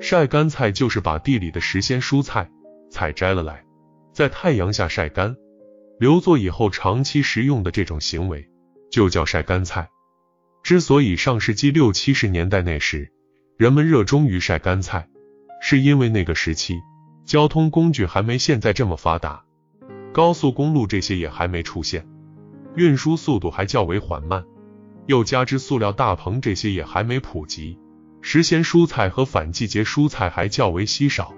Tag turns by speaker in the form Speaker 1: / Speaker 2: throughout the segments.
Speaker 1: 晒干菜就是把地里的时鲜蔬菜采摘了来，在太阳下晒干，留作以后长期食用的这种行为，就叫晒干菜。之所以上世纪六七十年代那时，人们热衷于晒干菜，是因为那个时期交通工具还没现在这么发达，高速公路这些也还没出现，运输速度还较为缓慢，又加之塑料大棚这些也还没普及。时鲜蔬菜和反季节蔬菜还较为稀少，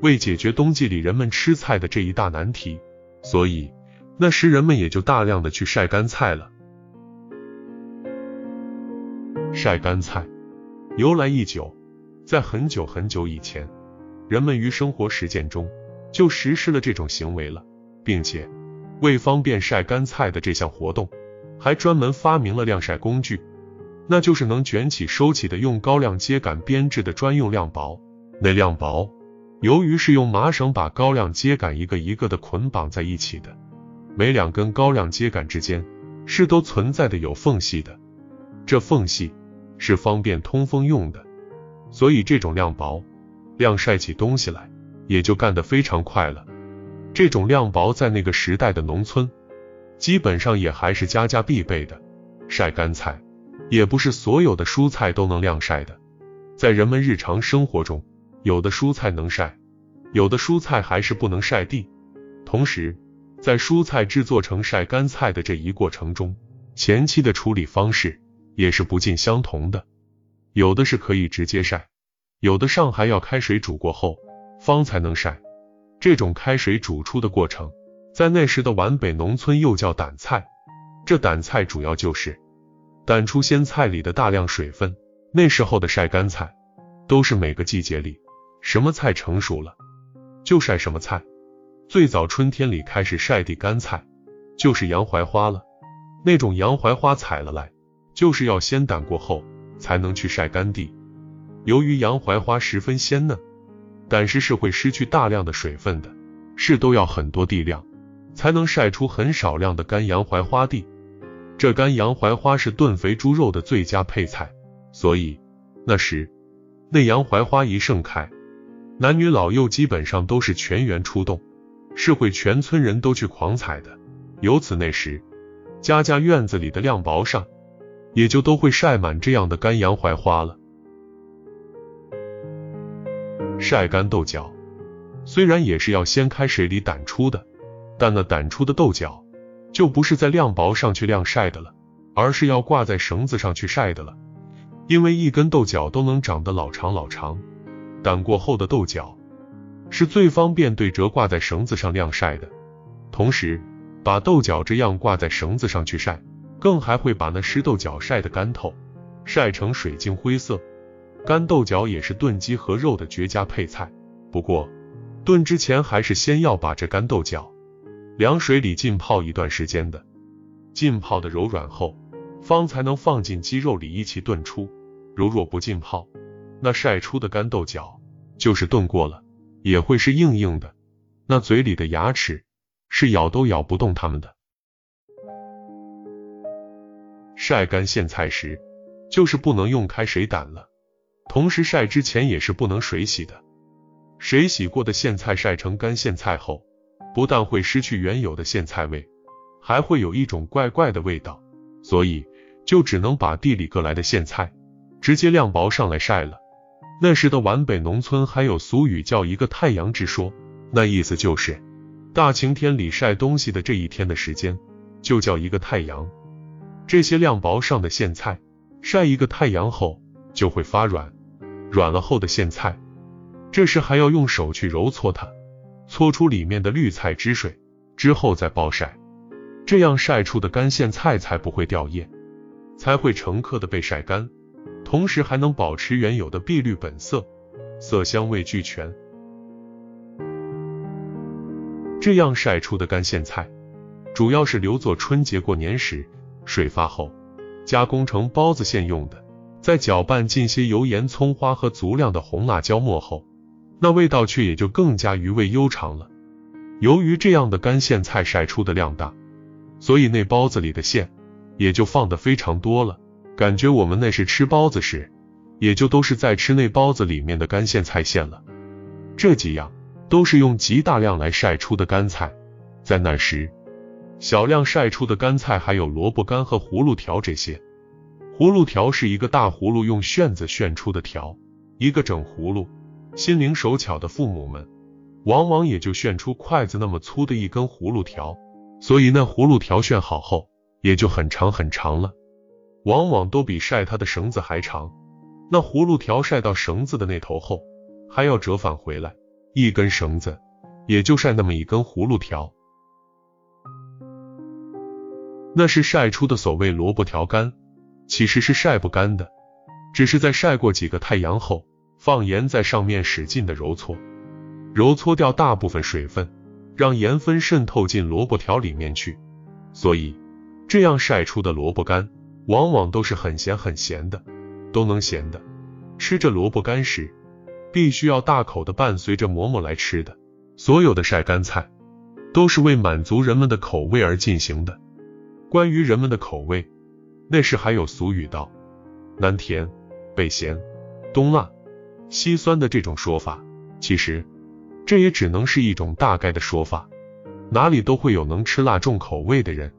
Speaker 1: 为解决冬季里人们吃菜的这一大难题，所以那时人们也就大量的去晒干菜了。晒干菜由来已久，在很久很久以前，人们于生活实践中就实施了这种行为了，并且为方便晒干菜的这项活动，还专门发明了晾晒工具。那就是能卷起收起的用高粱秸秆编制的专用晾薄。那晾薄由于是用麻绳把高粱秸秆一个一个的捆绑在一起的，每两根高粱秸秆之间是都存在的有缝隙的，这缝隙是方便通风用的，所以这种晾薄晾晒起东西来也就干得非常快了。这种晾薄在那个时代的农村基本上也还是家家必备的，晒干菜。也不是所有的蔬菜都能晾晒的，在人们日常生活中，有的蔬菜能晒，有的蔬菜还是不能晒地。同时，在蔬菜制作成晒干菜的这一过程中，前期的处理方式也是不尽相同的，有的是可以直接晒，有的上还要开水煮过后方才能晒。这种开水煮出的过程，在那时的皖北农村又叫掸菜，这掸菜主要就是。掸出鲜菜里的大量水分。那时候的晒干菜，都是每个季节里什么菜成熟了就晒什么菜。最早春天里开始晒地干菜，就是洋槐花了。那种洋槐花采了来，就是要先掸过后才能去晒干地。由于洋槐花十分鲜嫩，掸时是会失去大量的水分的，是都要很多地量才能晒出很少量的干洋槐花地。这干洋槐花是炖肥猪肉的最佳配菜，所以那时那洋槐花一盛开，男女老幼基本上都是全员出动，是会全村人都去狂采的。由此那时家家院子里的晾薄上，也就都会晒满这样的干洋槐花了。晒干豆角，虽然也是要先开水里掸出的，但那掸出的豆角。就不是在晾薄上去晾晒的了，而是要挂在绳子上去晒的了。因为一根豆角都能长得老长老长，掸过后的豆角是最方便对折挂在绳子上晾晒的。同时，把豆角这样挂在绳子上去晒，更还会把那湿豆角晒得干透，晒成水晶灰色。干豆角也是炖鸡和肉的绝佳配菜。不过，炖之前还是先要把这干豆角。凉水里浸泡一段时间的，浸泡的柔软后，方才能放进鸡肉里一起炖出。如若不浸泡，那晒出的干豆角就是炖过了，也会是硬硬的，那嘴里的牙齿是咬都咬不动它们的。晒干苋菜时，就是不能用开水掸了，同时晒之前也是不能水洗的。水洗过的苋菜晒成干苋菜后。不但会失去原有的苋菜味，还会有一种怪怪的味道，所以就只能把地里割来的苋菜直接晾薄上来晒了。那时的皖北农村还有俗语叫一个太阳之说，那意思就是大晴天里晒东西的这一天的时间就叫一个太阳。这些晾薄上的苋菜晒一个太阳后就会发软，软了后的苋菜，这时还要用手去揉搓它。搓出里面的绿菜汁水之后再暴晒，这样晒出的干苋菜才不会掉叶，才会成颗的被晒干，同时还能保持原有的碧绿本色，色香味俱全。这样晒出的干苋菜，主要是留作春节过年时水发后加工成包子馅用的，在搅拌进些油盐葱花和足量的红辣椒末后。那味道却也就更加余味悠长了。由于这样的干苋菜晒出的量大，所以那包子里的馅也就放的非常多了，感觉我们那时吃包子时，也就都是在吃那包子里面的干苋菜馅了。这几样都是用极大量来晒出的干菜，在那时，小量晒出的干菜还有萝卜干和葫芦条这些。葫芦条是一个大葫芦用旋子旋出的条，一个整葫芦。心灵手巧的父母们，往往也就旋出筷子那么粗的一根葫芦条，所以那葫芦条旋好后，也就很长很长了，往往都比晒它的绳子还长。那葫芦条晒到绳子的那头后，还要折返回来，一根绳子也就晒那么一根葫芦条。那是晒出的所谓萝卜条干，其实是晒不干的，只是在晒过几个太阳后，放盐在上面使劲的揉搓，揉搓掉大部分水分，让盐分渗透进萝卜条里面去。所以这样晒出的萝卜干，往往都是很咸很咸的，都能咸的。吃着萝卜干时，必须要大口的伴随着馍馍来吃的。所有的晒干菜，都是为满足人们的口味而进行的。关于人们的口味，那时还有俗语道：“南甜北咸，东辣稀酸”的这种说法。其实这也只能是一种大概的说法，哪里都会有能吃辣重口味的人，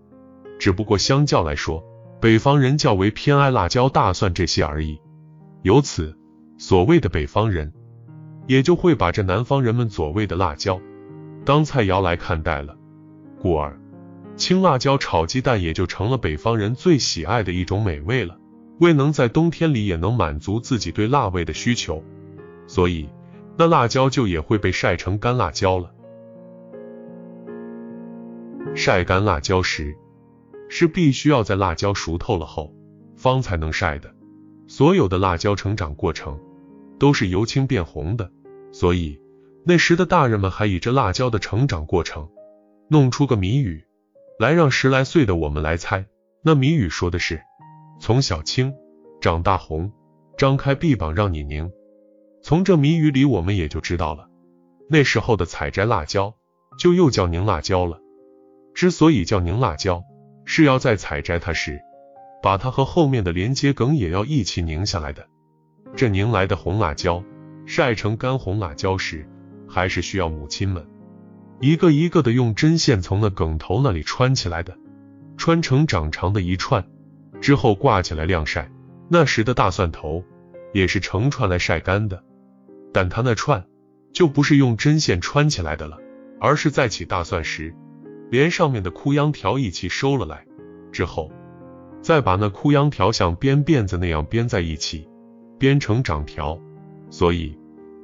Speaker 1: 只不过相较来说，北方人较为偏爱辣椒、大蒜这些而已。由此，所谓的北方人，也就会把这南方人们所谓的辣椒，当菜肴来看待了，故而青辣椒炒鸡蛋也就成了北方人最喜爱的一种美味了。未能在冬天里也能满足自己对辣味的需求，所以那辣椒就也会被晒成干辣椒了。晒干辣椒时，是必须要在辣椒熟透了后，方才能晒的。所有的辣椒成长过程都是由青变红的，所以那时的大人们还以这辣椒的成长过程弄出个谜语来，让十来岁的我们来猜。那谜语说的是：从小青，长大红，张开臂膀让你拧。从这谜语里，我们也就知道了，那时候的采摘辣椒就又叫拧辣椒了。之所以叫拧辣椒，是要在采摘它时。把它和后面的连接梗也要一起拧下来的。这拧来的红辣椒晒成干红辣椒时，还是需要母亲们一个一个的用针线从那梗头那里穿起来的，穿成长长的一串之后挂起来晾晒。那时的大蒜头也是成串来晒干的，但他那串就不是用针线穿起来的了，而是在起大蒜时连上面的枯秧条一起收了来之后。再把那枯秧条像编辫子那样编在一起，编成长条，所以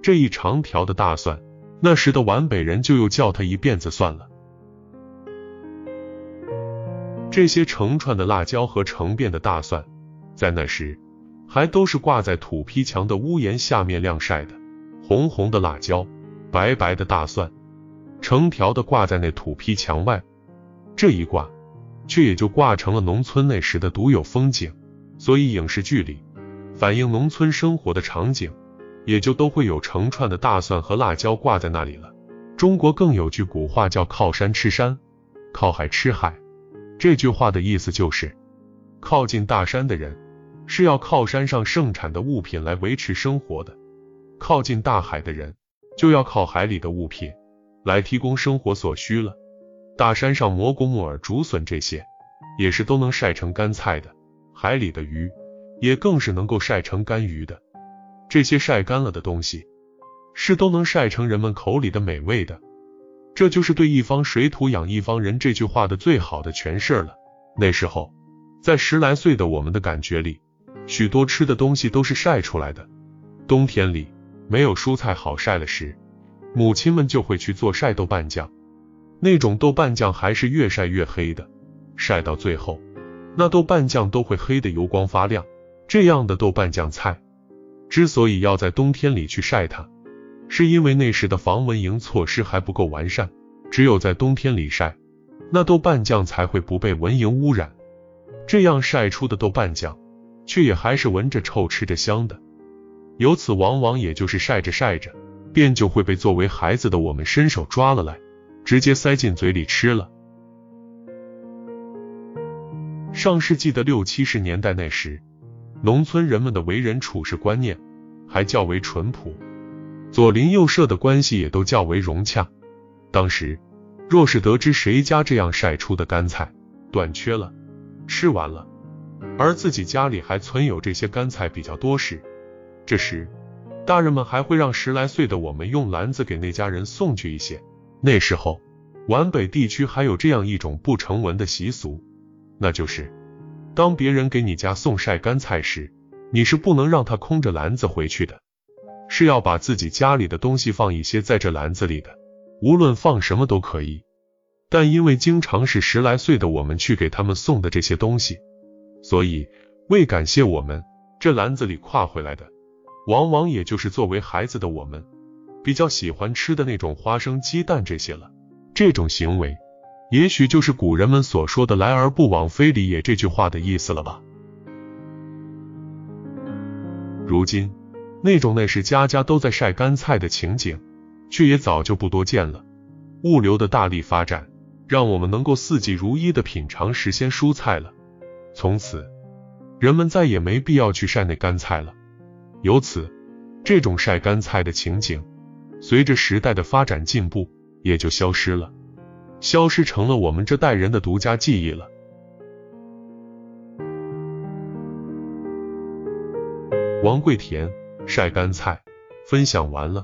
Speaker 1: 这一长条的大蒜，那时的皖北人就又叫它一辫子蒜了。这些成串的辣椒和成辫的大蒜，在那时还都是挂在土坯墙的屋檐下面晾晒的，红红的辣椒，白白的大蒜，成条的挂在那土坯墙外，这一挂。却也就挂成了农村那时的独有风景，所以影视剧里反映农村生活的场景，也就都会有成串的大蒜和辣椒挂在那里了。中国更有句古话叫“靠山吃山，靠海吃海”，这句话的意思就是，靠近大山的人是要靠山上盛产的物品来维持生活的，靠近大海的人就要靠海里的物品来提供生活所需了。大山上蘑菇、木耳、竹笋这些，也是都能晒成干菜的。海里的鱼，也更是能够晒成干鱼的。这些晒干了的东西，是都能晒成人们口里的美味的。这就是对一方水土养一方人这句话的最好的诠释了。那时候，在十来岁的我们的感觉里，许多吃的东西都是晒出来的。冬天里没有蔬菜好晒了时，母亲们就会去做晒豆瓣酱。那种豆瓣酱还是越晒越黑的，晒到最后，那豆瓣酱都会黑的油光发亮。这样的豆瓣酱菜，之所以要在冬天里去晒它，是因为那时的防蚊蝇措施还不够完善，只有在冬天里晒，那豆瓣酱才会不被蚊蝇污染。这样晒出的豆瓣酱，却也还是闻着臭、吃着香的。由此，往往也就是晒着晒着，便就会被作为孩子的我们伸手抓了来。直接塞进嘴里吃了。上世纪的六七十年代那时，农村人们的为人处事观念还较为淳朴，左邻右舍的关系也都较为融洽。当时，若是得知谁家这样晒出的干菜短缺了，吃完了，而自己家里还存有这些干菜比较多时，这时大人们还会让十来岁的我们用篮子给那家人送去一些。那时候，皖北地区还有这样一种不成文的习俗，那就是当别人给你家送晒干菜时，你是不能让他空着篮子回去的，是要把自己家里的东西放一些在这篮子里的。无论放什么都可以，但因为经常是十来岁的我们去给他们送的这些东西，所以为感谢我们，这篮子里挎回来的，往往也就是作为孩子的我们比较喜欢吃的那种花生、鸡蛋这些了。这种行为，也许就是古人们所说的“来而不往非礼也”这句话的意思了吧。如今，那种那是家家都在晒干菜的情景。却也早就不多见了。物流的大力发展，让我们能够四季如一的品尝时鲜蔬菜了。从此，人们再也没必要去晒那干菜了。由此，这种晒干菜的情景，随着时代的发展进步，也就消失了，消失成了我们这代人的独家记忆了。王桂田晒干菜，分享完了。